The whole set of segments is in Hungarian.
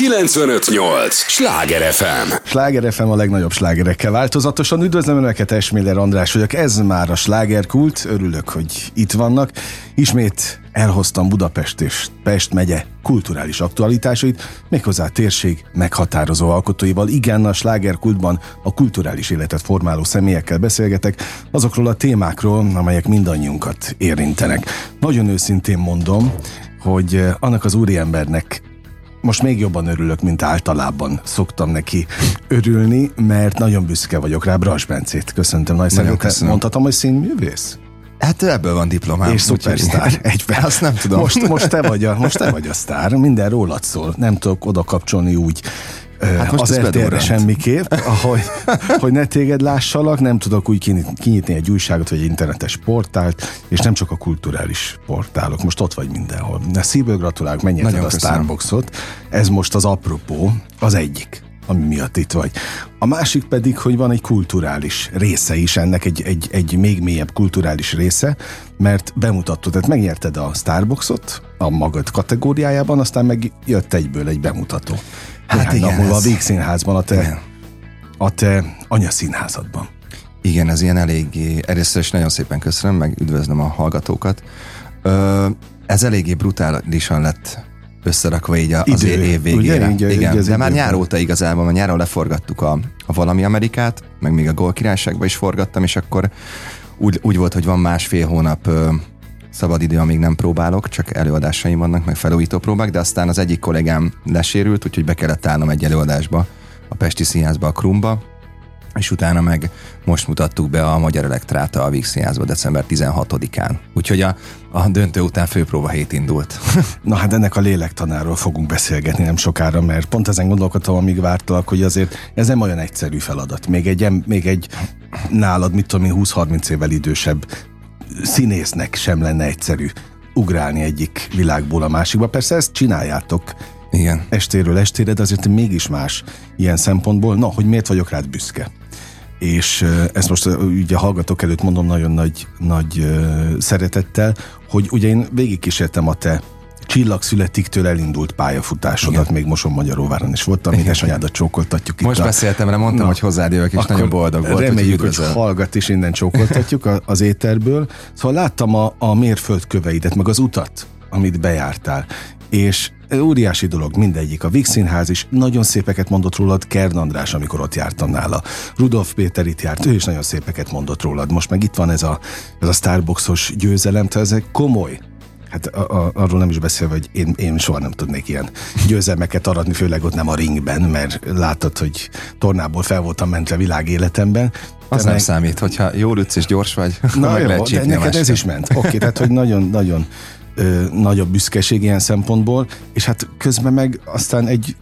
958! Sláger FM! Sláger FM a legnagyobb slágerekkel változatosan. Üdvözlöm Önöket, Esmiller András vagyok. Ez már a slágerkult. Örülök, hogy itt vannak. Ismét elhoztam Budapest és Pest megye kulturális aktualitásait, méghozzá térség meghatározó alkotóival. Igen, a slágerkultban a kulturális életet formáló személyekkel beszélgetek, azokról a témákról, amelyek mindannyiunkat érintenek. Nagyon őszintén mondom, hogy annak az úriembernek most még jobban örülök, mint általában szoktam neki örülni, mert nagyon büszke vagyok rá. Bras Bencét köszöntöm nagy szeretettel. Mondhatom, hogy színművész? Hát ebből van diplomám. És szupersztár egyben. Azt nem tudom. Most, most, te vagy a, most te vagy a sztár, minden rólad szól. Nem tudok oda kapcsolni úgy Hát most az RTL-re semmiképp, ahogy, hogy ne téged lássalak, nem tudok úgy kinyitni egy újságot, vagy egy internetes portált, és nem csak a kulturális portálok, most ott vagy mindenhol. De szívből gratulálok, menjél a Starbucksot. Ez most az apropó, az egyik ami miatt itt vagy. A másik pedig, hogy van egy kulturális része is ennek, egy, egy, egy még mélyebb kulturális része, mert bemutattad, tehát megnyerted a Starbucksot a magad kategóriájában, aztán meg jött egyből egy bemutató. Hát igen, nap múlva ez... a Víg Színházban, a te, a te anyaszínházadban. Igen, ez ilyen eléggé, először is nagyon szépen köszönöm, meg üdvözlöm a hallgatókat. Ö, ez eléggé brutálisan lett összerakva így az Idő, év végére. Ugye? Így, Igen, így de már nyár óta igazából, mert nyáron leforgattuk a, a Valami Amerikát, meg még a Gól Királyságba is forgattam, és akkor úgy, úgy volt, hogy van másfél hónap ö, szabad idő, amíg nem próbálok, csak előadásaim vannak, meg felújító próbák, de aztán az egyik kollégám lesérült, úgyhogy be kellett állnom egy előadásba, a Pesti Színházba, a Krumba, és utána meg most mutattuk be a Magyar Elektráta a Színházba december 16-án. Úgyhogy a, a döntő után főpróba hét indult. Na hát ennek a lélektanáról fogunk beszélgetni nem sokára, mert pont ezen gondolkodtam, amíg vártalak, hogy azért ez nem olyan egyszerű feladat. Még egy, még egy nálad, mit tudom én, 20-30 évvel idősebb színésznek sem lenne egyszerű ugrálni egyik világból a másikba. Persze ezt csináljátok Igen. estéről estére, de azért mégis más ilyen szempontból. Na, hogy miért vagyok rád büszke? És ezt most ugye hallgatók előtt mondom nagyon nagy, nagy szeretettel, hogy ugye én végigkísértem a te csillagszületiktől elindult pályafutásodat, Igen. még Moson Magyaróváron is voltam, még anyádat csókoltatjuk Most itt beszéltem vele, mondtam, Na, hogy hozzád jövök, és nagyon boldog volt. Reméljük, hogy, hogy hallgat is innen csókoltatjuk az éterből. Szóval láttam a, a mérföldköveidet, meg az utat, amit bejártál, és óriási dolog, mindegyik. A Vix Színház is nagyon szépeket mondott rólad, Kern András, amikor ott jártam nála. Rudolf Péter itt járt, ő is nagyon szépeket mondott rólad. Most meg itt van ez a, ez a Starbucksos győzelem, tehát ez egy komoly Hát a, a, arról nem is beszélve, hogy én, én soha nem tudnék ilyen győzelmeket aratni, főleg ott nem a ringben, mert látod, hogy tornából fel voltam mentve világ életemben. Az nem számít, hogyha jól ütsz és gyors vagy, Na meg jó, lehet de neked ez is ment. Oké, okay, tehát hogy nagyon-nagyon nagyobb büszkeség ilyen szempontból, és hát közben meg aztán egy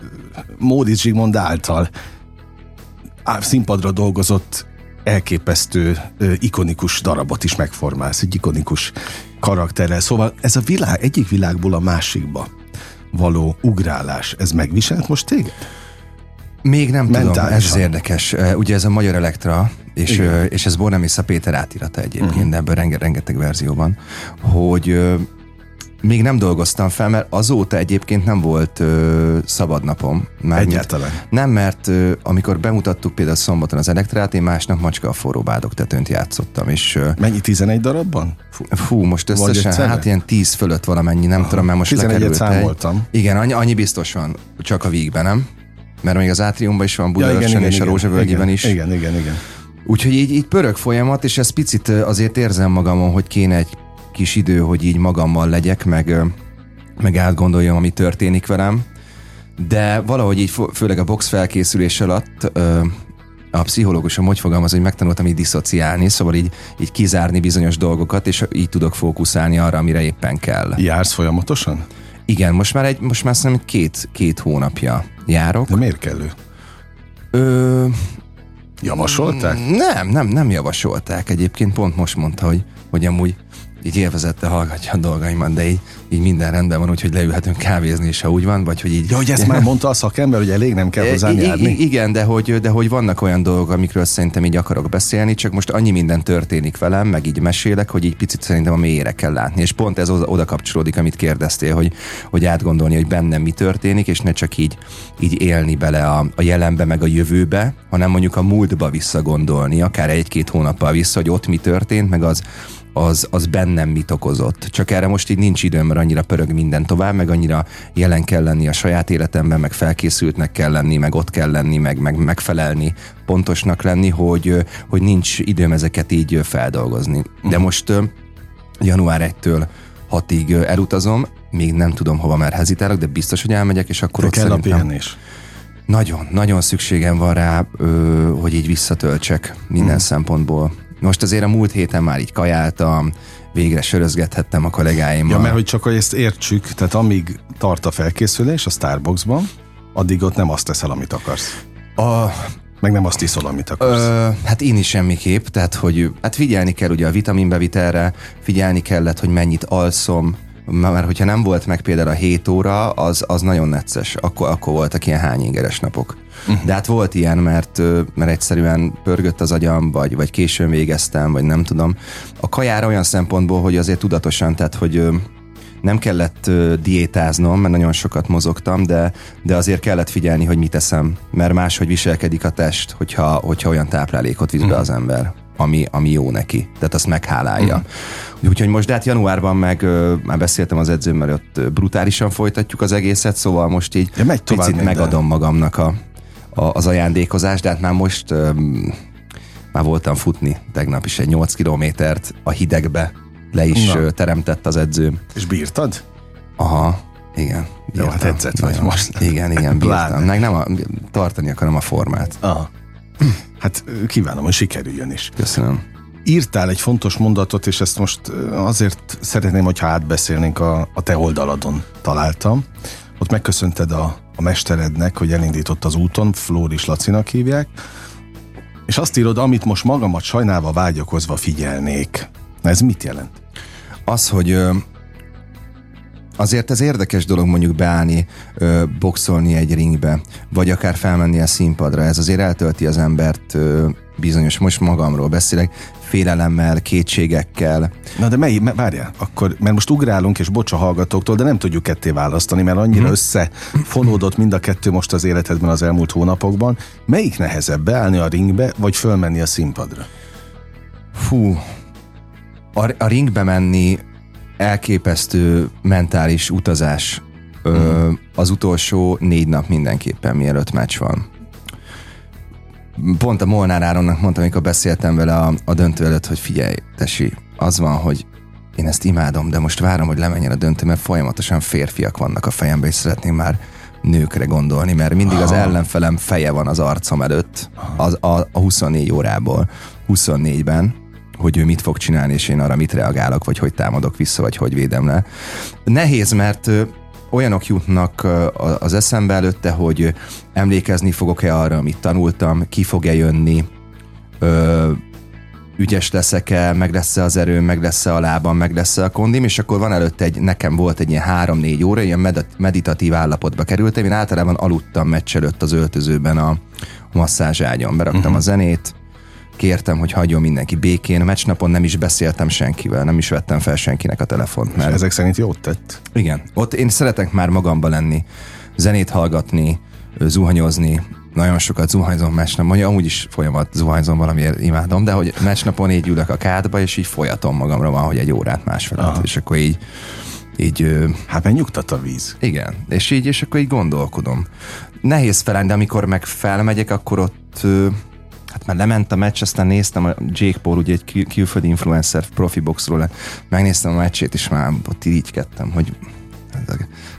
Módis Zsigmond által színpadra dolgozott elképesztő, ikonikus darabot is megformálsz, egy ikonikus karakterrel. Szóval ez a világ, egyik világból a másikba való ugrálás, ez megviselt most téged? Még nem Mentálisan. tudom, ez az érdekes. Ugye ez a Magyar Elektra, és, és ez Bornemisza Péter átirata egyébként, uh-huh. ebből renge, rengeteg verzió van, hogy még nem dolgoztam fel, mert azóta egyébként nem volt ö, szabad napom. Már Egyáltalán. Mint, nem, mert ö, amikor bemutattuk például szombaton az elektrát, én másnap macska a forró bádok tetőnt játszottam. És, ö, Mennyi, 11 darabban? Fú, fú most összesen, hát ilyen 10 fölött valamennyi, nem Aha. tudom, mert most 11 számoltam. Egy, igen, annyi, annyi biztos van, csak a vígben, nem? Mert még az Átriumban is van, Budaörsön ja, és igen, a Rózsavölgyiben is. Igen, igen, igen. Úgyhogy így, így pörög folyamat, és ez picit azért érzem magamon, hogy kéne egy kis idő, hogy így magammal legyek, meg, meg átgondoljam, ami történik velem. De valahogy így, főleg a box felkészülés alatt a pszichológusom hogy fogalmaz, hogy megtanultam így diszociálni, szóval így, így kizárni bizonyos dolgokat, és így tudok fókuszálni arra, amire éppen kell. Jársz folyamatosan? Igen, most már, egy, most már szerintem két, két hónapja járok. De miért kellő? Ö, Javasolták? Nem, nem, nem javasolták. Egyébként pont most mondta, hogy, hogy amúgy így élvezette hallgatja a dolgaimat, de így, így minden rendben van, úgyhogy leülhetünk kávézni, és ha úgy van, vagy hogy így... Ja, hogy ezt már mondta a szakember, hogy elég nem kell hozzá járni. Igen, de hogy, de hogy vannak olyan dolgok, amikről szerintem így akarok beszélni, csak most annyi minden történik velem, meg így mesélek, hogy így picit szerintem a mélyére kell látni. És pont ez oda kapcsolódik, amit kérdeztél, hogy, hogy átgondolni, hogy bennem mi történik, és ne csak így, így élni bele a, a jelenbe, meg a jövőbe, hanem mondjuk a múltba visszagondolni, akár egy-két hónappal vissza, hogy ott mi történt, meg az, az, az bennem mit okozott. Csak erre most így nincs időm, mert annyira pörög minden tovább, meg annyira jelen kell lenni a saját életemben, meg felkészültnek kell lenni, meg ott kell lenni, meg, meg megfelelni, pontosnak lenni, hogy, hogy nincs időm ezeket így feldolgozni. De mhm. most január 1-től 6-ig elutazom, még nem tudom hova már hezitálok, de biztos, hogy elmegyek, és akkor de ott kell szerintem... a pihenés. Nagyon, nagyon szükségem van rá, hogy így visszatöltsek minden mm. szempontból. Most azért a múlt héten már így kajáltam, végre sörözgethettem a kollégáimmal. Ja, mert hogy csak hogy ezt értsük, tehát amíg tart a felkészülés a Starbucksban, addig ott nem azt teszel, amit akarsz. A, meg nem azt iszol, amit akarsz. Ö, hát én is semmiképp, tehát hogy hát figyelni kell ugye a vitaminbevitelre, figyelni kellett, hogy mennyit alszom, mert hogyha nem volt meg például a 7 óra, az, az nagyon necces, akkor, akkor voltak ilyen hányingeres napok. Uh-huh. De hát volt ilyen, mert, mert egyszerűen pörgött az agyam, vagy, vagy későn végeztem, vagy nem tudom. A kajára olyan szempontból, hogy azért tudatosan, tehát hogy nem kellett diétáznom, mert nagyon sokat mozogtam, de, de azért kellett figyelni, hogy mit eszem, mert máshogy viselkedik a test, hogyha, hogyha olyan táplálékot visz be uh-huh. az ember ami, ami jó neki. Tehát azt meghálálja. Uh-huh. Úgyhogy most, de hát januárban meg már beszéltem az edzőmmel, ott brutálisan folytatjuk az egészet, szóval most így ja, megy picit minden. megadom magamnak a, az ajándékozást, de hát már most um, már voltam futni tegnap is egy 8 kilométert a hidegbe le is Na. teremtett az edzőm. És bírtad? Aha, igen. Bírtam. Jó, hát edzett vagy most. Igen, igen, bírtam. Meg nem a, tartani akarom a formát. Aha. Hát kívánom, hogy sikerüljön is. Köszönöm. Írtál egy fontos mondatot, és ezt most azért szeretném, hogyha átbeszélnénk a, a te oldaladon találtam. Ott megköszönted a, a mesterednek, hogy elindított az úton, Flóris Lacinak hívják, és azt írod, amit most magamat sajnálva vágyakozva figyelnék. Na ez mit jelent? Az, hogy Azért ez érdekes dolog mondjuk beállni, ö, boxolni egy ringbe, vagy akár felmenni a színpadra. Ez azért eltölti az embert ö, bizonyos, most magamról beszélek, félelemmel, kétségekkel. Na de mely, várjál, akkor, mert most ugrálunk, és bocsa hallgatóktól, de nem tudjuk ketté választani, mert annyira hmm. összefonódott mind a kettő most az életedben az elmúlt hónapokban. Melyik nehezebb, beállni a ringbe, vagy fölmenni a színpadra? Fú, a, a ringbe menni elképesztő mentális utazás ö, mm. az utolsó négy nap mindenképpen, mielőtt meccs van. Pont a Molnár Áronnak mondtam, amikor beszéltem vele a, a döntő előtt, hogy figyelj, tesi, az van, hogy én ezt imádom, de most várom, hogy lemenjen a döntő, mert folyamatosan férfiak vannak a fejemben, és szeretném már nőkre gondolni, mert mindig az ellenfelem feje van az arcom előtt, az, a, a 24 órából, 24-ben, hogy ő mit fog csinálni, és én arra mit reagálok, vagy hogy támadok vissza, vagy hogy védem le. Nehéz, mert olyanok jutnak az eszembe előtte, hogy emlékezni fogok-e arra, amit tanultam, ki fog-e jönni, ö, ügyes leszek-e, meg lesz-e az erőm, meg lesz-e a lábam, meg lesz-e a kondim, és akkor van előtte egy, nekem volt egy ilyen három-négy óra, ilyen meditatív állapotba kerültem, én általában aludtam meccs előtt az öltözőben a masszázságyon, beraktam uh-huh. a zenét, kértem, hogy hagyjon mindenki békén. Meccsnapon nem is beszéltem senkivel, nem is vettem fel senkinek a telefont. Mert... És ezek szerint jót tett? Igen. Ott én szeretek már magamba lenni, zenét hallgatni, zuhanyozni, nagyon sokat zuhanyzom meccsnap, mondja, amúgy is folyamat zuhanyzom valamiért imádom, de hogy meccsnapon így ülök a kádba, és így folyatom magamra van, hogy egy órát másfelet, és akkor így így... Hát mert nyugtat a víz. Igen, és így, és akkor így gondolkodom. Nehéz felállni, de amikor meg felmegyek, akkor ott hát már lement a meccs, aztán néztem a Jake Paul, ugye egy külföldi influencer profi boxról, megnéztem a meccsét, és már ott irigykedtem, hogy ez a,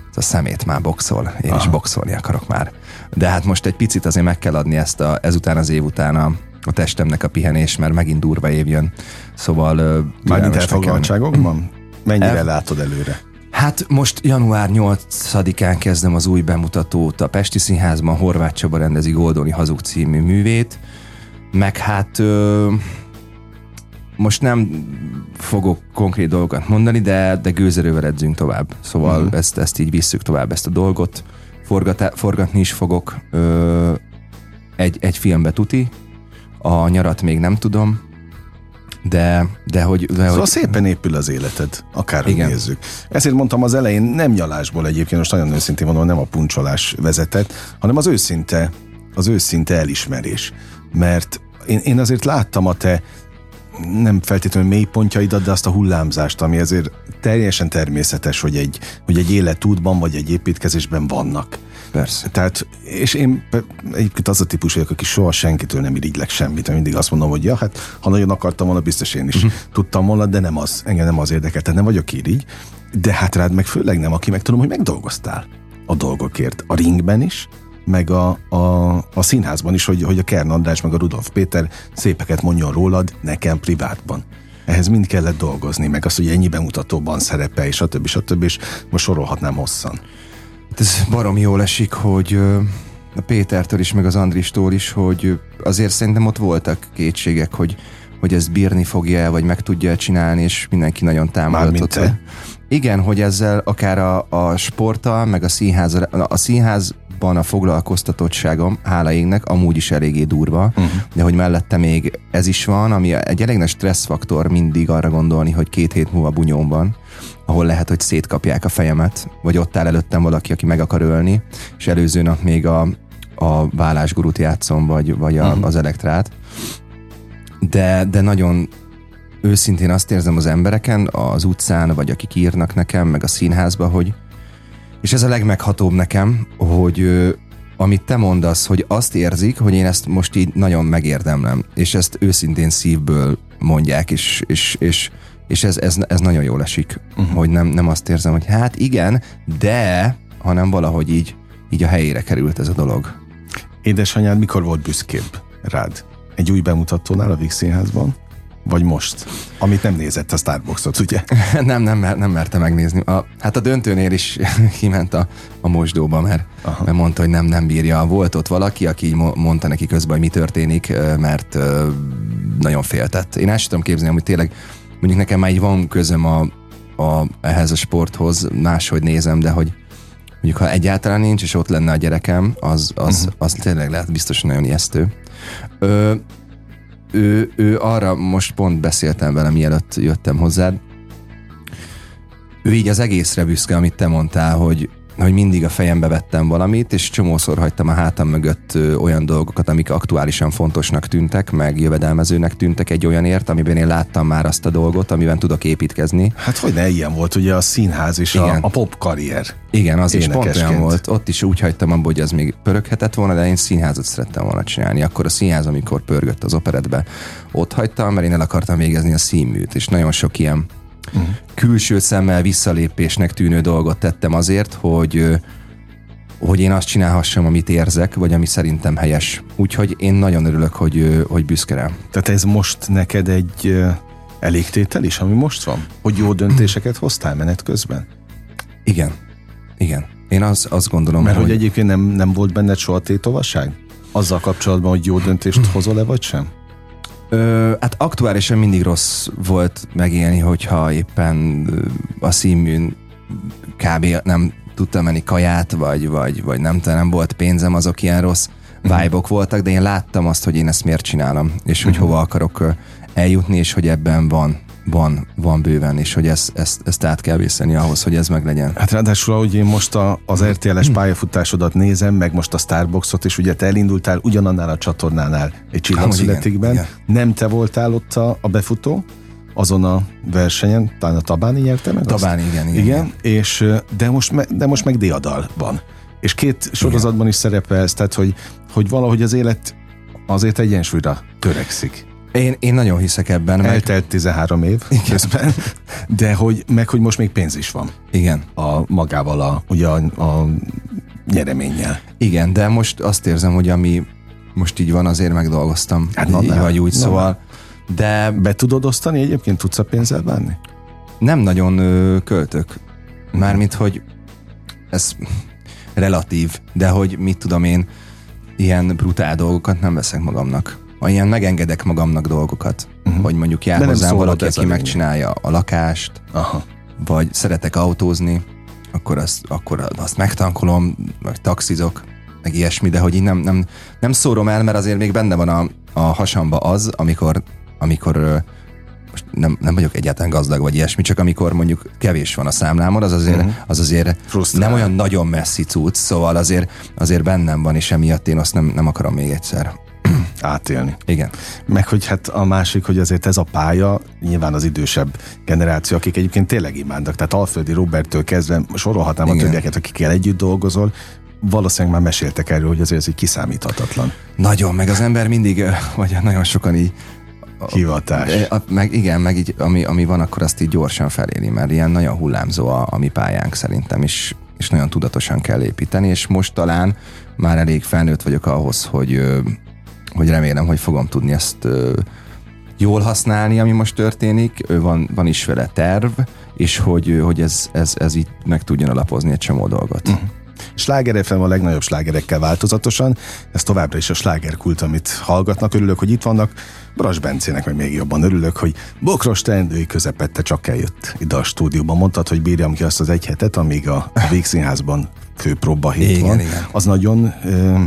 ez a szemét már boxol, én Aha. is boxolni akarok már. De hát most egy picit azért meg kell adni ezt a, ezután az év után a, a testemnek a pihenés, mert megint durva év jön. Szóval... Mármint elfoglaltságokban? Mennyire El... látod előre? Hát most január 8-án kezdem az új bemutatót a Pesti Színházban, Horváth Csaba rendezi Goldoni Hazug című művét meg hát ö, most nem fogok konkrét dolgokat mondani, de, de gőzerővel edzünk tovább. Szóval uh-huh. ezt, ezt így visszük tovább, ezt a dolgot. Forgat, forgatni is fogok ö, egy, egy filmbe tuti, a nyarat még nem tudom, de, de hogy... De szóval hogy... szépen épül az életed, akár Igen. nézzük. Ezért mondtam az elején, nem nyalásból egyébként, most nagyon őszintén mondom, nem a puncsolás vezetett, hanem az őszinte, az őszinte elismerés. Mert én, én azért láttam a te nem feltétlenül mélypontjaidat, de azt a hullámzást, ami azért teljesen természetes, hogy egy, hogy egy életútban vagy egy építkezésben vannak. Persze. Tehát, és én egyébként az a típus vagyok, aki soha senkitől nem irigylek semmit, mert mindig azt mondom, hogy ja, hát ha nagyon akartam volna, biztos én is uh-huh. tudtam volna, de nem az, engem nem az érdekel, tehát nem vagyok irigy, de hát rád meg főleg nem, aki meg tudom, hogy megdolgoztál a dolgokért. A ringben is, meg a, a, a színházban is, hogy, hogy a Kern András meg a Rudolf Péter szépeket mondjon rólad nekem privátban. Ehhez mind kellett dolgozni, meg az, hogy ennyi bemutatóban szerepel, és stb. stb. és most sorolhatnám hosszan. Hát ez barom jól esik, hogy a Pétertől is, meg az Andristól is, hogy azért szerintem ott voltak kétségek, hogy, hogy ez bírni fogja vagy meg tudja csinálni, és mindenki nagyon támogatott. Igen, hogy ezzel akár a, a sporttal, meg a színház, a színház ban a foglalkoztatottságom, hála égnek, amúgy is eléggé durva, uh-huh. de hogy mellette még ez is van, ami egy elég nagy stresszfaktor mindig arra gondolni, hogy két hét múlva bunyóm van, ahol lehet, hogy szétkapják a fejemet, vagy ott áll előttem valaki, aki meg akar ölni, és előző nap még a, a vállásgurút játszom, vagy, vagy a, uh-huh. az elektrát. De, de nagyon őszintén azt érzem az embereken, az utcán, vagy akik írnak nekem, meg a színházba, hogy, és ez a legmeghatóbb nekem, hogy amit te mondasz, hogy azt érzik, hogy én ezt most így nagyon megérdemlem, és ezt őszintén szívből mondják, és, és, és, és ez, ez, ez nagyon jól esik, uh-huh. hogy nem, nem azt érzem, hogy hát igen, de, hanem valahogy így, így a helyére került ez a dolog. Édesanyád mikor volt büszkébb rád? Egy új bemutatónál a Vix Színházban? Vagy most? Amit nem nézett a Starbucksot, ugye? nem, nem, nem merte megnézni. A, hát a döntőnél is kiment a, a mosdóba, mert, mert mondta, hogy nem, nem bírja. Volt ott valaki, aki mondta neki közben, hogy mi történik, mert nagyon féltett. Én el tudom képzelni, hogy tényleg mondjuk nekem már így van közöm a, a, ehhez a sporthoz, máshogy nézem, de hogy mondjuk ha egyáltalán nincs, és ott lenne a gyerekem, az, az, uh-huh. az tényleg lehet biztos nagyon ijesztő. Ö, ő, ő arra most pont beszéltem vele, mielőtt jöttem hozzád, ő így az egészre büszke, amit te mondtál, hogy, hogy mindig a fejembe vettem valamit, és csomószor hagytam a hátam mögött olyan dolgokat, amik aktuálisan fontosnak tűntek, meg jövedelmezőnek tűntek egy olyanért, amiben én láttam már azt a dolgot, amiben tudok építkezni. Hát hogy ne ilyen volt ugye a színház és Igen. a, a pop karrier. Igen, az is pont olyan volt. Ott is úgy hagytam abba, hogy ez még pöröghetett volna, de én színházat szerettem volna csinálni. Akkor a színház, amikor pörgött az operetbe, ott hagytam, mert én el akartam végezni a színműt, és nagyon sok ilyen uh-huh. külső szemmel visszalépésnek tűnő dolgot tettem azért, hogy hogy én azt csinálhassam, amit érzek, vagy ami szerintem helyes. Úgyhogy én nagyon örülök, hogy, hogy büszke rám. Tehát ez most neked egy elégtétel is, ami most van? Hogy jó döntéseket hoztál menet közben? Igen. Igen. Én az, azt gondolom, Mert hogy... hogy egyébként nem, nem volt benned soha tétovasság? Azzal kapcsolatban, hogy jó döntést hozol-e, vagy sem? Ö, hát aktuálisan mindig rossz volt megélni, hogyha éppen a színműn kb. nem tudtam menni kaját, vagy, vagy, vagy nem, nem volt pénzem, azok ilyen rossz uh-huh. vibe voltak, de én láttam azt, hogy én ezt miért csinálom, és hogy uh-huh. hova akarok eljutni, és hogy ebben van van, van bőven, és hogy ezt, ezt, ezt át kell vészeni ahhoz, hogy ez meg legyen. Hát ráadásul, ahogy én most a, az RTL-es hmm. pályafutásodat nézem, meg most a Starbucksot, és ugye te elindultál ugyanannál a csatornánál egy csillagszületikben. Nem te voltál ott a, a befutó, azon a versenyen, talán a Tabáni nyerte meg Tabáni, igen, igen, igen. És, de, most me, de most meg Diadal van. És két sorozatban igen. is szerepelsz, tehát hogy, hogy valahogy az élet azért egyensúlyra törekszik. Én, én nagyon hiszek ebben. Eltelt meg... 13 év Igen. közben, de hogy, meg hogy most még pénz is van. Igen. A magával a, ugye a, a nyereménnyel. Igen, de most azt érzem, hogy ami most így van, azért megdolgoztam. Hát, na, így vagy úgy, na, szóval. De... Be tudod osztani egyébként? Tudsz a pénzzel bánni? Nem nagyon ö, költök. Mármint, hogy ez relatív, de hogy mit tudom én, ilyen brutál dolgokat nem veszek magamnak ilyen megengedek magamnak dolgokat. uh-huh. vagy mondjuk jár hozzám valaki, aki megcsinálja a lakást, Aha. vagy szeretek autózni, akkor azt, akkor azt megtankolom, vagy taxizok, meg ilyesmi, de hogy én nem, nem, nem szórom el, mert azért még benne van a, a hasamba az, amikor, amikor most nem, nem vagyok egyáltalán gazdag vagy ilyesmi, csak amikor mondjuk kevés van a számlámon, az azért, uh-huh. az azért nem olyan nagyon messzi cucc, szóval azért, azért bennem van, és emiatt én azt nem, nem akarom még egyszer átélni. Igen. Meg hogy hát a másik, hogy azért ez a pálya, nyilván az idősebb generáció, akik egyébként tényleg imádnak, tehát Alföldi Roberttől kezdve sorolhatnám Igen. a többieket, akikkel együtt dolgozol, valószínűleg már meséltek erről, hogy azért ez egy kiszámíthatatlan. Nagyon, meg az ember mindig, vagy nagyon sokan így hivatás. A, meg igen, meg így, ami, ami van, akkor azt így gyorsan feléli, mert ilyen nagyon hullámzó a, a mi pályánk szerintem, és, és nagyon tudatosan kell építeni, és most talán már elég felnőtt vagyok ahhoz, hogy, hogy remélem, hogy fogom tudni ezt jól használni, ami most történik, van, van is vele terv, és hogy, hogy ez, ez, ez így meg tudjon alapozni egy csomó dolgot. Uh-huh. Sláger FM a legnagyobb slágerekkel változatosan, ez továbbra is a slágerkult, amit hallgatnak. Örülök, hogy itt vannak. Bras Bencének meg még jobban örülök, hogy bokros teendői közepette csak eljött ide a stúdióban. Mondtad, hogy bírjam ki azt az egy hetet, amíg a Végszínházban főpróba hét igen, van. Igen. Az nagyon ö,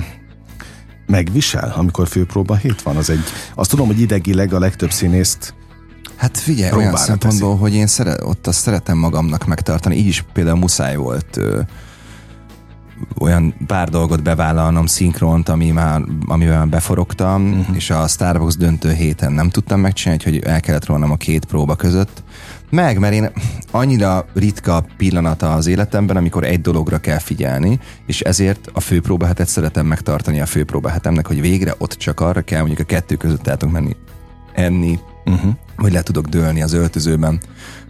megvisel, amikor főpróba hét van. Az egy, azt tudom, hogy idegileg a legtöbb színészt Hát figyelj, olyan szempontból, teszi. hogy én szere, ott azt szeretem magamnak megtartani, így is például muszáj volt ö, olyan pár dolgot bevállalnom, szinkront, ami már, amivel beforogtam, uh-huh. és a Starbucks döntő héten nem tudtam megcsinálni, hogy el kellett rólam a két próba között. Meg, mert én annyira ritka pillanata az életemben, amikor egy dologra kell figyelni, és ezért a főpróbahetet szeretem megtartani a főpróbahetemnek, hogy végre ott csak arra kell, mondjuk a kettő között el tudok menni enni, uh-huh. vagy le tudok dőlni az öltözőben,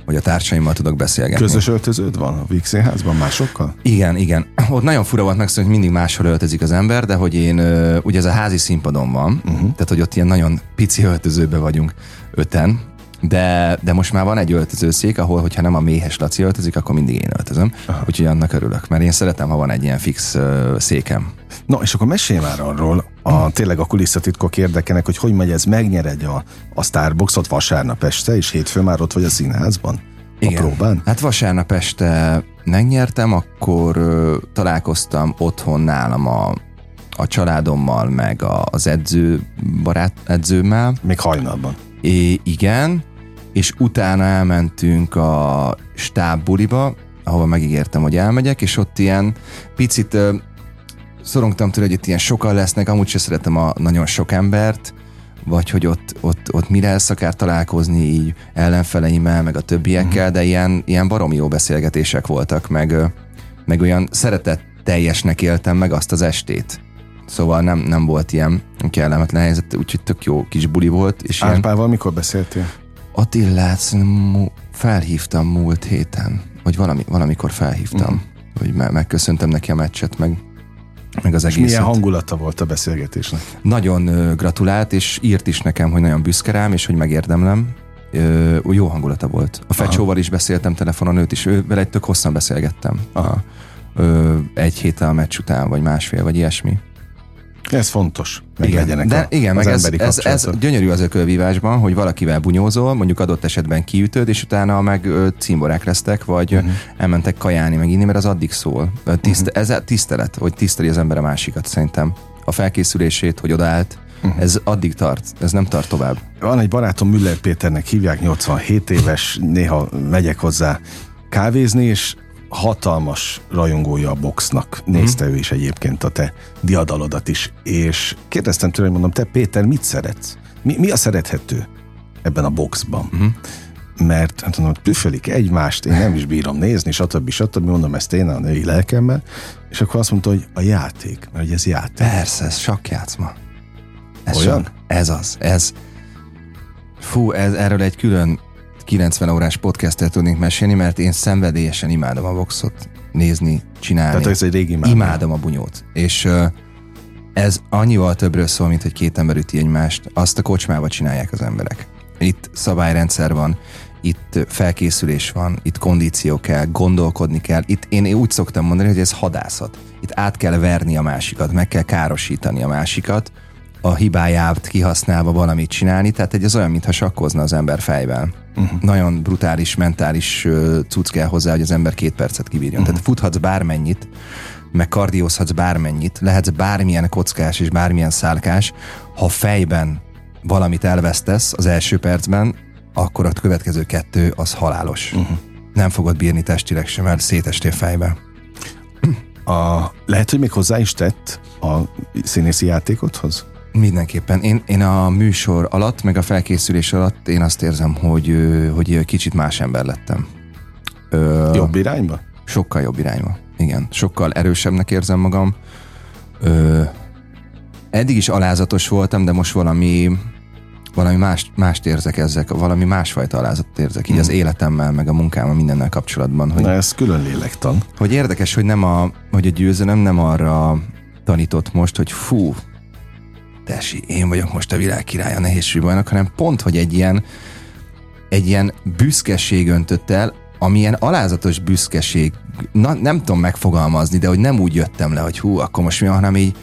hogy a társaimmal tudok beszélgetni. Közös öltöződ van a Víg Színházban másokkal? Igen, igen. Ott nagyon fura volt megszólni, hogy mindig máshol öltözik az ember, de hogy én, ugye ez a házi színpadon van, uh-huh. tehát hogy ott ilyen nagyon pici öltözőbe vagyunk öten, de, de most már van egy öltözőszék, ahol, hogyha nem a méhes Laci öltözik, akkor mindig én öltözöm. Aha. Úgyhogy annak örülök, mert én szeretem, ha van egy ilyen fix uh, székem. No, és akkor mesélj már arról, a, tényleg a kulisszatitkok érdekenek, hogy hogy megy ez, megnyered a, a Starbucksot vasárnap este, és hétfőn már ott vagy a színházban? Igen. A próbán? Hát vasárnap este megnyertem, akkor ö, találkoztam otthon nálam a, a családommal, meg a, az edző barát edzőmmel. Még hajnalban. É, igen, és utána elmentünk a stábbuliba, ahova megígértem, hogy elmegyek, és ott ilyen picit szorongtam tőle, hogy itt ilyen sokan lesznek, amúgy sem szeretem a nagyon sok embert, vagy hogy ott, ott, ott mire szakár találkozni így ellenfeleimmel, meg a többiekkel, mm. de ilyen, ilyen baromi jó beszélgetések voltak, meg, meg olyan szeretett teljesnek éltem meg azt az estét. Szóval nem, nem volt ilyen kellemetlen helyzet, úgyhogy tök jó kis buli volt. És Árpával ilyen... mikor beszéltél? Attillát felhívtam múlt héten, vagy valami, valamikor felhívtam, uh-huh. hogy me- megköszöntem neki a meccset, meg meg az egész. Milyen hangulata volt a beszélgetésnek? Nagyon ö, gratulált, és írt is nekem, hogy nagyon büszke rám, és hogy megérdemlem. Ö, jó hangulata volt. A Fecsóval is beszéltem telefonon, őt is, ő, vele egy tök hosszan beszélgettem. Aha. Ö, egy héttel a meccs után, vagy másfél, vagy ilyesmi. Ez fontos, meg igen, legyenek de, a, igen, az meg ez, ez, ez gyönyörű az ökölvívásban, hogy valakivel bunyózol, mondjuk adott esetben kiütöd, és utána meg ö, címborák lesztek, vagy uh-huh. elmentek kajálni, meg inni, mert az addig szól. Tiszt, uh-huh. Ez tisztelet, hogy tiszteli az ember a másikat szerintem. A felkészülését, hogy odaállt, uh-huh. ez addig tart, ez nem tart tovább. Van egy barátom, Müller Péternek hívják, 87 éves, néha megyek hozzá kávézni, és hatalmas rajongója a boxnak. Nézte mm. ő is egyébként a te diadalodat is. És kérdeztem tőle, hogy mondom, te Péter, mit szeretsz? Mi, mi a szerethető ebben a boxban? Mm. Mert hát mondom, püfölik egymást, én nem is bírom nézni, stb. stb. Mondom ezt én a női lelkemmel. És akkor azt mondta, hogy a játék, mert hogy ez játék. Persze, ez játszma. Ez Olyan? Sok, ez az, ez. Fú, ez, erről egy külön 90 órás podcastet tudnék mesélni, mert én szenvedélyesen imádom a boxot nézni, csinálni. Tehát ez egy régi imádom. Imádom a bunyót. És ez annyival többről szól, mint hogy két ember üti egymást. Azt a kocsmába csinálják az emberek. Itt szabályrendszer van, itt felkészülés van, itt kondíció kell, gondolkodni kell. Itt én úgy szoktam mondani, hogy ez hadászat. Itt át kell verni a másikat, meg kell károsítani a másikat, a hibáját kihasználva valamit csinálni, tehát egy az olyan, mintha sakkozna az ember fejben. Uh-huh. Nagyon brutális, mentális cucc kell hozzá, hogy az ember két percet kibírjon. Uh-huh. Tehát futhatsz bármennyit, meg kardiózhatsz bármennyit, lehetsz bármilyen kockás és bármilyen szálkás, ha fejben valamit elvesztesz az első percben, akkor a következő kettő az halálos. Uh-huh. Nem fogod bírni testileg sem, mert szétestél fejbe. A, lehet, hogy még hozzá is tett a színészi játékothoz? Mindenképpen. Én, én a műsor alatt, meg a felkészülés alatt én azt érzem, hogy, hogy kicsit más ember lettem. Ö, jobb irányba? Sokkal jobb irányba. Igen. Sokkal erősebbnek érzem magam. Ö, eddig is alázatos voltam, de most valami valami más, mást érzek ezek, valami másfajta alázatot érzek, így mm. az életemmel, meg a munkámmal, mindennel kapcsolatban. Hogy, Na ez külön lélektan. Hogy érdekes, hogy nem a, hogy a győzelem nem arra tanított most, hogy fú, tesi, én vagyok most a világ királya nehézsúlyban, hanem pont, hogy egy ilyen, egy ilyen büszkeség öntött el, amilyen alázatos büszkeség, na, nem tudom megfogalmazni, de hogy nem úgy jöttem le, hogy hú, akkor most mi, hanem így,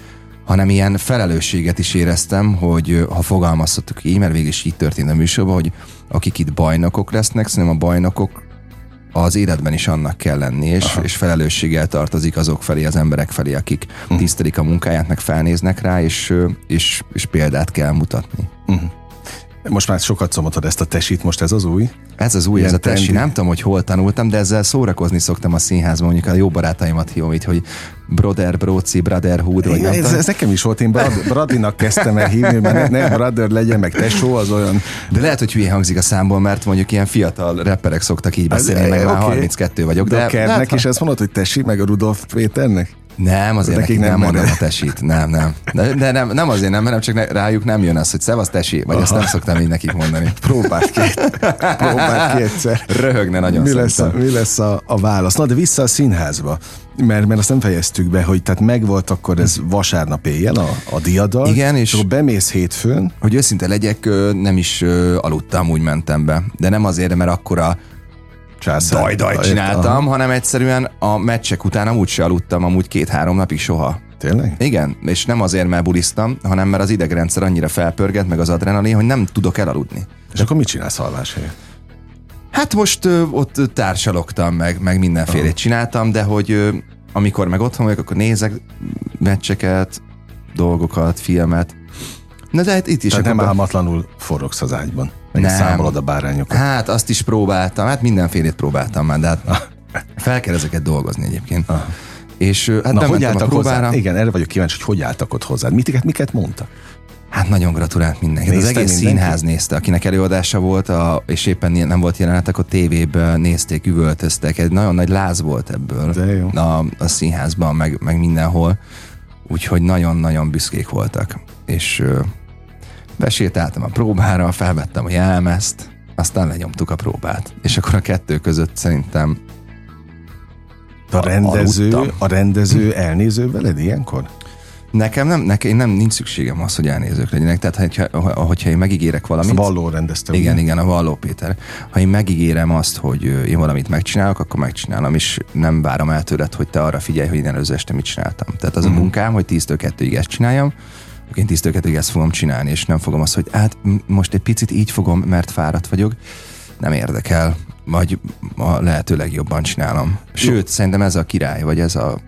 hanem ilyen felelősséget is éreztem, hogy ha fogalmazhatok így, mert végül is így történt a műsorban, hogy akik itt bajnokok lesznek, szerintem a bajnokok az életben is annak kell lenni, és, és felelősséggel tartozik azok felé, az emberek felé, akik uh-huh. tisztelik a munkáját, meg felnéznek rá, és, és, és példát kell mutatni. Uh-huh. Most már sokat szomotod ezt a tesit, most ez az új? Ez az új, Ilyen ez a tesi. Nem tudom, hogy hol tanultam, de ezzel szórakozni szoktam a színházban, mondjuk a jó barátaimat hívom így, hogy Brother, Broci, Brotherhood, vagy nem ez, ez, nekem is volt, én Brad, Bradinak kezdtem el hívni, mert ne, ne Brother legyen, meg tesó, az olyan... De lehet, hogy hülye hangzik a számból, mert mondjuk ilyen fiatal rapperek szoktak így beszélni, ez, meg okay. már 32 vagyok. De, de a Kernek is ezt mondod, hogy tesi, meg a Rudolf Péternek? Nem, azért nekik, nekik nem, nem mondom a tesit. Nem, nem. De, de nem, nem azért nem, hanem csak ne, rájuk nem jön az, hogy szevasz tesi, vagy Aha. ezt nem szoktam így nekik mondani. Próbáld ki. Próbáld ki egyszer. Röhögne nagyon mi lesz, a, mi lesz a, a válasz? Na, de vissza a színházba. Mert, mert azt nem fejeztük be, hogy tehát megvolt akkor ez vasárnap éjjel a, a diadal. Igen, és, akkor bemész hétfőn. Hogy őszinte legyek, nem is aludtam, úgy mentem be. De nem azért, mert akkora Császár. Daj-daj csináltam, aha. hanem egyszerűen a meccsek után amúgy se aludtam, amúgy két-három napig soha. Tényleg? Igen, és nem azért, mert buliztam, hanem mert az idegrendszer annyira felpörget, meg az adrenalin, hogy nem tudok elaludni. És De... akkor mit csinálsz alvás helyett? Hát most ö, ott társalogtam, meg, meg mindenfélét csináltam, de hogy ö, amikor meg otthon vagyok, akkor nézek meccseket, dolgokat, filmet. Na de hát itt is. Tehát nem álmatlanul forogsz az ágyban. Meg nem. számolod a bárányokat. Hát azt is próbáltam, hát mindenfélét próbáltam már, de hát fel kell ezeket dolgozni egyébként. Aha. És hát Na, hogy álltak a próbára. Hozzá? Igen, erre vagyok kíváncsi, hogy hogy álltak ott hozzá. Mit, miket mondta? Hát nagyon gratulált mindenki. az egész mindenki? színház nézte, akinek előadása volt, a, és éppen nem volt jelenetek, a tévében nézték, üvöltöztek. Egy nagyon nagy láz volt ebből De jó. A, a színházban, meg, meg mindenhol. Úgyhogy nagyon-nagyon büszkék voltak. És besétáltam a próbára, felvettem a jelmezt, aztán lenyomtuk a próbát. És akkor a kettő között szerintem a rendező, a rendező elnéző veled ilyenkor? Nekem nem, nekem nem nincs szükségem az, hogy elnézők legyenek. Tehát, hogyha, hogyha én megígérek valamit. A Valló rendezte. Igen, ugye? igen, a Valló Péter. Ha én megígérem azt, hogy én valamit megcsinálok, akkor megcsinálom, és nem várom el tőled, hogy te arra figyelj, hogy én előző este mit csináltam. Tehát az uh-huh. a mhm. munkám, hogy 10-től 2-ig ezt csináljam, én tisztőketig ezt fogom csinálni, és nem fogom azt, hogy hát most egy picit így fogom, mert fáradt vagyok. Nem érdekel, vagy a lehető legjobban csinálom. Sőt, Jó. szerintem ez a király, vagy ez a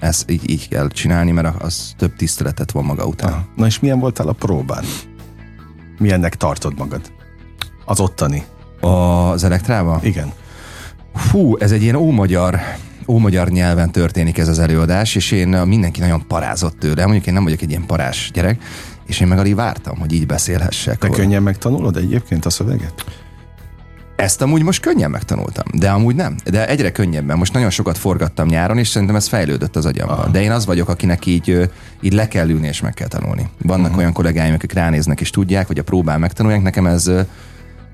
ez így, így kell csinálni, mert az több tiszteletet van maga után. Ah. Na és milyen voltál a próbán? Milyennek tartod magad? Az ottani. Az elektrában? Igen. Fú, ez egy ilyen ómagyar ómagyar nyelven történik ez az előadás, és én mindenki nagyon parázott tőle. Mondjuk én nem vagyok egy ilyen parás gyerek, és én meg alig vártam, hogy így beszélhessek. Te könnyen megtanulod egyébként a szöveget? Ezt amúgy most könnyen megtanultam, de amúgy nem. De egyre könnyebben. Most nagyon sokat forgattam nyáron, és szerintem ez fejlődött az agyamban. Aha. De én az vagyok, akinek így, így le kell ülni és meg kell tanulni. Vannak uh-huh. olyan kollégáim, akik ránéznek és tudják, hogy a próbán megtanulják. Nekem ez,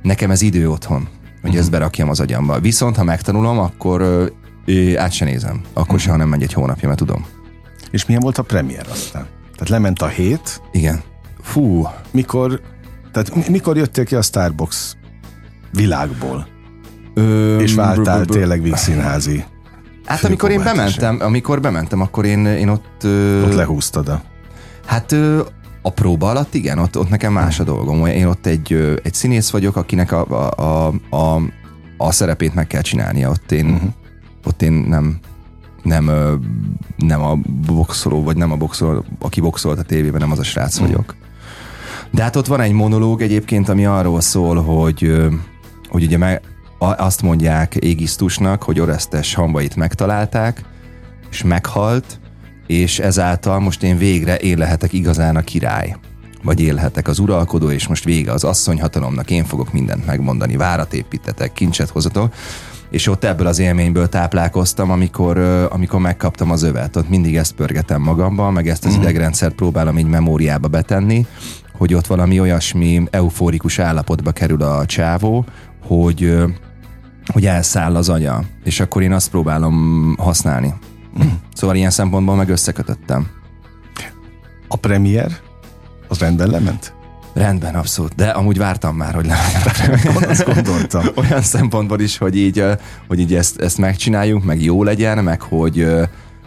nekem ez idő otthon, hogy uh-huh. ezt berakjam az agyamba. Viszont, ha megtanulom, akkor É, át se nézem. Akkor uh-huh. nem megy egy hónapja, mert tudom. És milyen volt a premier aztán? Tehát lement a hét. Igen. Fú. Mikor, tehát mikor jöttél ki a Starbucks világból? Ö, és váltál tényleg vígszínházi Hát amikor én bementem, amikor bementem, akkor én, én ott... Ott lehúztad a... Hát A próba alatt igen, ott, ott nekem más a dolgom. Én ott egy, egy színész vagyok, akinek a, a, a, a, a szerepét meg kell csinálnia. Ott én, uh-huh. ott én nem, nem, nem a boxoló, vagy nem a boxoló, aki boxolt a tévében, nem az a srác uh-huh. vagyok. De hát ott van egy monológ egyébként, ami arról szól, hogy, hogy ugye meg, azt mondják Égisztusnak, hogy Oresztes hambait megtalálták, és meghalt, és ezáltal most én végre én lehetek igazán a király. Vagy élhetek az uralkodó, és most vége az asszonyhatalomnak, én fogok mindent megmondani, várat építetek, kincset hozatok. És ott ebből az élményből táplálkoztam, amikor, amikor megkaptam az övet. Ott mindig ezt pörgetem magamban, meg ezt az mm. idegrendszert próbálom így memóriába betenni, hogy ott valami olyasmi eufórikus állapotba kerül a csávó, hogy, hogy elszáll az anya, és akkor én azt próbálom használni. Szóval ilyen szempontból meg összekötöttem. A premier az rendben lement? Rendben, abszolút. De amúgy vártam már, hogy legyen. Azt gondoltam. Olyan szempontból is, hogy így, hogy így ezt, ezt megcsináljuk, meg jó legyen, meg hogy,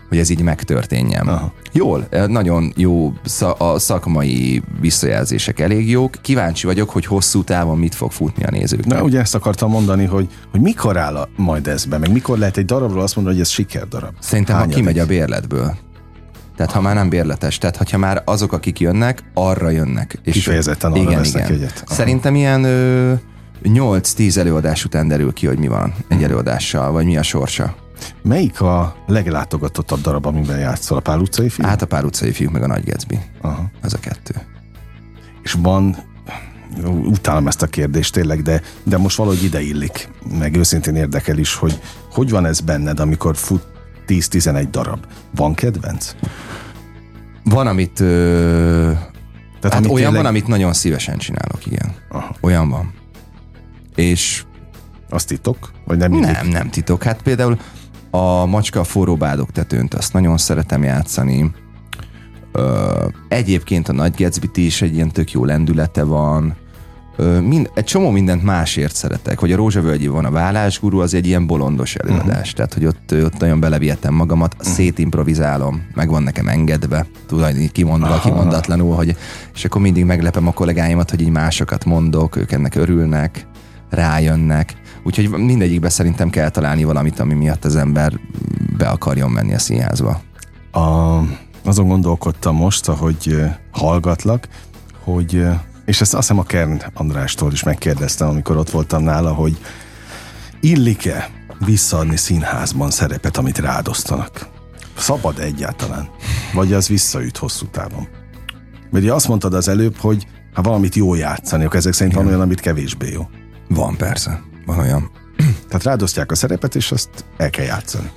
hogy ez így megtörténjen. Aha. Jól, nagyon jó a szakmai visszajelzések elég jók. Kíváncsi vagyok, hogy hosszú távon mit fog futni a nézők. Na, ugye ezt akartam mondani, hogy, hogy mikor áll a, majd ez be, meg mikor lehet egy darabról azt mondani, hogy ez sikerdarab. Szerintem, Hányadik? ha kimegy a bérletből. Tehát ha már nem bérletes, tehát ha már azok, akik jönnek, arra jönnek. És Kifejezetten arra igen, igen. egyet. Aha. Szerintem ilyen ö, 8-10 előadás után derül ki, hogy mi van egy előadással, vagy mi a sorsa. Melyik a leglátogatottabb darab, amiben játszol? A Pál utcai fiúk? Hát a Pál utcai fiúk, meg a Nagy Gatsby. Aha. Az a kettő. És van, utálom ezt a kérdést tényleg, de, de most valahogy ide illik, meg őszintén érdekel is, hogy hogy van ez benned, amikor fut 10-11 darab? Van kedvenc? Van, amit... Ö... Tehát hát olyan tényleg... van, amit nagyon szívesen csinálok, igen. Aha. Olyan van. És... Az titok? Vagy nem mindig? Nem, nem titok. Hát például a macska a forró bádok tetőnt, azt nagyon szeretem játszani. Ö, egyébként a Nagy gatsby is egy ilyen tök jó lendülete van. Ö, mind, egy csomó mindent másért szeretek. Hogy a Rózsavölgyi van a vállásguru, az egy ilyen bolondos előadás. Uh-huh. Tehát, hogy ott, ott nagyon beleviettem magamat, uh-huh. szétimprovizálom, meg van nekem engedve, tudod, kimondva, Aha. kimondatlanul, hogy, és akkor mindig meglepem a kollégáimat, hogy így másokat mondok, ők ennek örülnek, rájönnek. Úgyhogy mindegyikbe szerintem kell találni valamit, ami miatt az ember be akarjon menni a színházba. A, azon gondolkodtam most, ahogy hallgatlak, hogy, és ezt azt hiszem a Kern Andrástól is megkérdeztem, amikor ott voltam nála, hogy illik-e visszaadni színházban szerepet, amit rádosztanak? Szabad egyáltalán? Vagy az visszaüt hosszú távon? Mert azt mondtad az előbb, hogy ha valamit jó játszani, ezek szerint Igen. van olyan, amit kevésbé jó. Van persze. Van olyan. Tehát rádosztják a szerepet, és azt el kell játszani.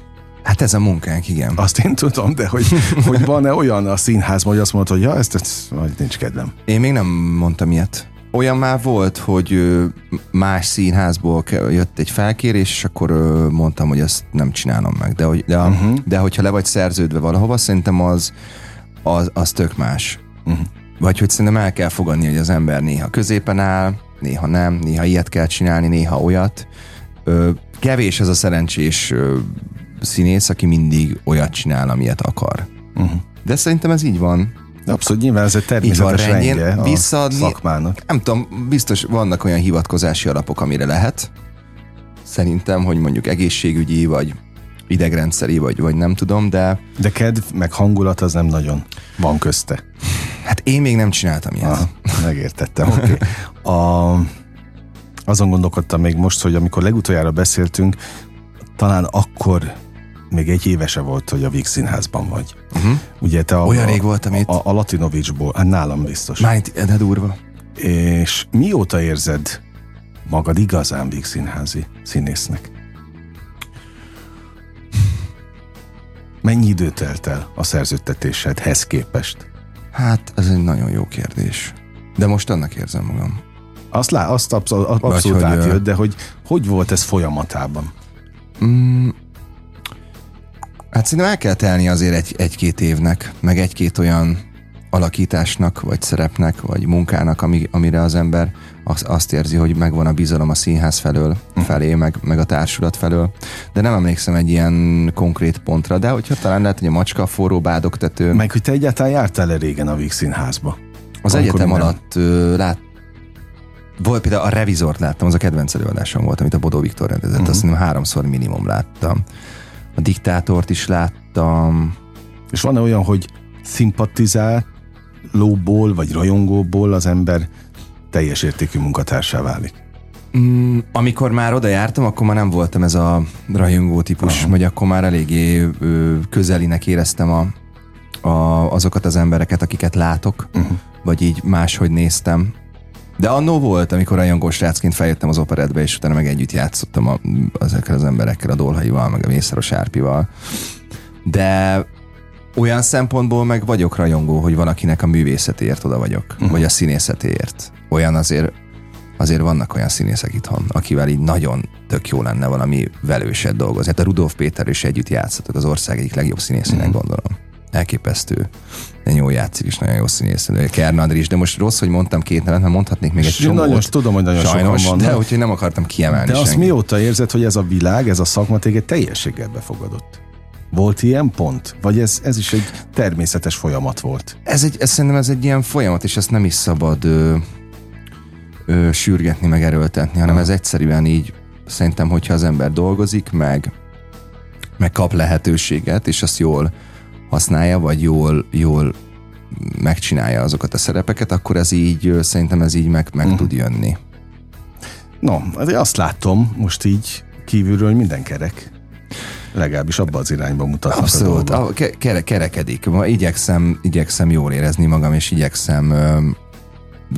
Hát ez a munkánk, igen. Azt én tudom, de hogy, hogy van-e olyan a színházban, hogy azt mondod, hogy ja, ezt, ezt vagy nincs kedvem. Én még nem mondtam ilyet. Olyan már volt, hogy más színházból jött egy felkérés, és akkor mondtam, hogy ezt nem csinálom meg. De, hogy, de, uh-huh. de hogyha le vagy szerződve valahova, szerintem az, az, az tök más. Uh-huh. Vagy hogy szerintem el kell fogadni, hogy az ember néha középen áll, néha nem, néha ilyet kell csinálni, néha olyat. Ö, kevés ez a szerencsés ö, színész, aki mindig olyat csinál, amilyet akar. Uh-huh. De szerintem ez így van. Abszolút, nyilván ez egy természetes rendje a visszaadni, szakmának. Nem tudom, biztos vannak olyan hivatkozási alapok, amire lehet. Szerintem, hogy mondjuk egészségügyi, vagy idegrendszeri, vagy, vagy nem tudom, de... De kedv, meg hangulat az nem nagyon van közte. Hát én még nem csináltam ilyet. Ah, megértettem, oké. Okay. A, azon gondolkodtam még most, hogy amikor legutoljára beszéltünk, talán akkor még egy évese volt, hogy a Víg Színházban vagy. Uh-huh. Ugye te a, Olyan rég voltam itt. A, a Latinovicsból, hát nálam biztos. Már itt, de durva. És mióta érzed magad igazán Víg Színházi színésznek? Mennyi idő telt el a szerződtetésedhez képest? Hát, ez egy nagyon jó kérdés. De most annak érzem magam. Azt, lá, azt abszol, abszolút Vagy, átjött, hogy, de hogy hogy volt ez folyamatában? Mm, hát szerintem el kell telni azért egy, egy-két évnek, meg egy-két olyan alakításnak, vagy szerepnek, vagy munkának, ami, amire az ember azt, azt érzi, hogy megvan a bizalom a színház felől, hm. felé, meg, meg a társulat felől. De nem emlékszem egy ilyen konkrét pontra, de hogyha talán lehet, hogy a macska, a forró bádogtető. Meg hogy te egyáltalán jártál -e régen a Víg Színházba? Az egyetem minden... alatt ö, lát, volt például a Revizort láttam, az a kedvenc előadásom volt, amit a Bodó Viktor rendezett, uh-huh. azt hiszem háromszor minimum láttam. A Diktátort is láttam. És van-e olyan, hogy szimpatizálóból, vagy rajongóból az ember teljes értékű munkatársá válik? Mm, amikor már oda jártam, akkor már nem voltam ez a rajongó típus, Aha. vagy akkor már eléggé ö, közelinek éreztem a, a, azokat az embereket, akiket látok, uh-huh. vagy így máshogy néztem. De annó volt, amikor rajongó srácként feljöttem az operetbe, és utána meg együtt játszottam a, ezekkel az emberekkel, a Dolhaival, meg a Mészáros Árpival. De olyan szempontból meg vagyok rajongó, hogy van, akinek a művészetért oda vagyok, uh-huh. vagy a színészetért. Olyan azért azért vannak olyan színészek itthon, akivel így nagyon tök jó lenne valami velőset dolgozni. Hát a Rudolf Péter is együtt játszatok, az ország egyik legjobb színészének mm. gondolom. Elképesztő. De jó játszik, és nagyon jó színész. Kern is, de most rossz, hogy mondtam két nevet, mert mondhatnék még egy csomót. Nagyon, tudom, hogy nagyon Sajnos, sokan vannak. De úgyhogy nem akartam kiemelni De azt mióta érzed, hogy ez a világ, ez a szakma téged teljességgel befogadott? Volt ilyen pont? Vagy ez, ez is egy természetes folyamat volt? Ez egy, ez szerintem ez egy ilyen folyamat, és ezt nem is szabad ö, ö, sürgetni, meg erőltetni, hanem ez egyszerűen így szerintem, hogyha az ember dolgozik, meg, meg kap lehetőséget, és azt jól használja, vagy jól, jól megcsinálja azokat a szerepeket, akkor ez így, szerintem ez így meg, meg uh-huh. tud jönni. No, azt látom most így kívülről, hogy minden kerek. Legalábbis abba az irányba mutatnak Abszolút, a, a kere, kerekedik. Igyekszem, igyekszem jól érezni magam, és igyekszem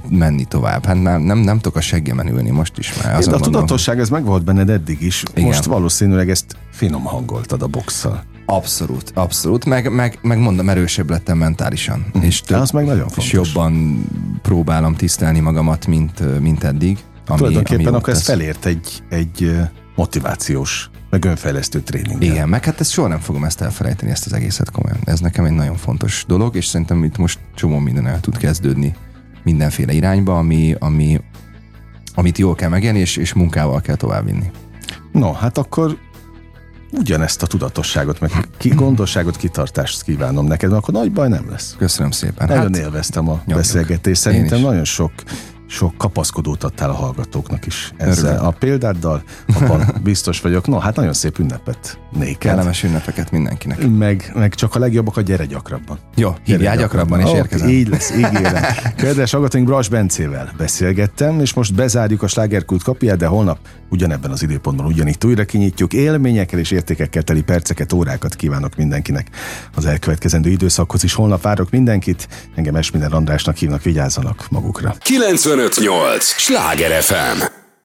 menni tovább. Hát nem, nem, nem tudok a seggemen ülni most is már. De a tudatosság ez meg volt benned eddig is. Igen. Most valószínűleg ezt finom hangoltad a boxszal. Abszolút, abszolút. Meg, meg, meg mondom, erősebb lettem mentálisan. Mm. És, több, az meg nagyon fontos. és jobban próbálom tisztelni magamat, mint, mint eddig. Ami, Tulajdonképpen ami akkor ez felért egy, egy motivációs, meg önfejlesztő tréning. Igen, meg hát ezt soha nem fogom ezt elfelejteni, ezt az egészet komolyan. Ez nekem egy nagyon fontos dolog, és szerintem itt most csomó minden el tud kezdődni mindenféle irányba, ami, ami, amit jól kell megélni, és, és munkával kell továbbvinni. No, hát akkor ugyanezt a tudatosságot, meg ki, gondosságot, kitartást kívánom neked, mert akkor nagy baj nem lesz. Köszönöm szépen. Nagyon hát, élveztem a nyomjuk. beszélgetést. Szerintem nagyon sok sok kapaszkodót adtál a hallgatóknak is ezzel. Örülök. A példáddal abban biztos vagyok. No, hát nagyon szép ünnepet néked. Kellemes ünnepeket mindenkinek. Meg, meg csak a legjobbakat gyere gyakrabban. Jó, hívjál gyakrabban, és érkezem. Így lesz, ígérem. Kedves hallgatóink, Bras Bencével beszélgettem, és most bezárjuk a slágerkult kapiját, de holnap ugyanebben az időpontban ugyanitt újra kinyitjuk. Élményekkel és értékekkel teli perceket, órákat kívánok mindenkinek az elkövetkezendő időszakhoz is. Holnap várok mindenkit. Engem Esminer Andrásnak hívnak, vigyázzanak magukra. 95 105.8 Sláger FM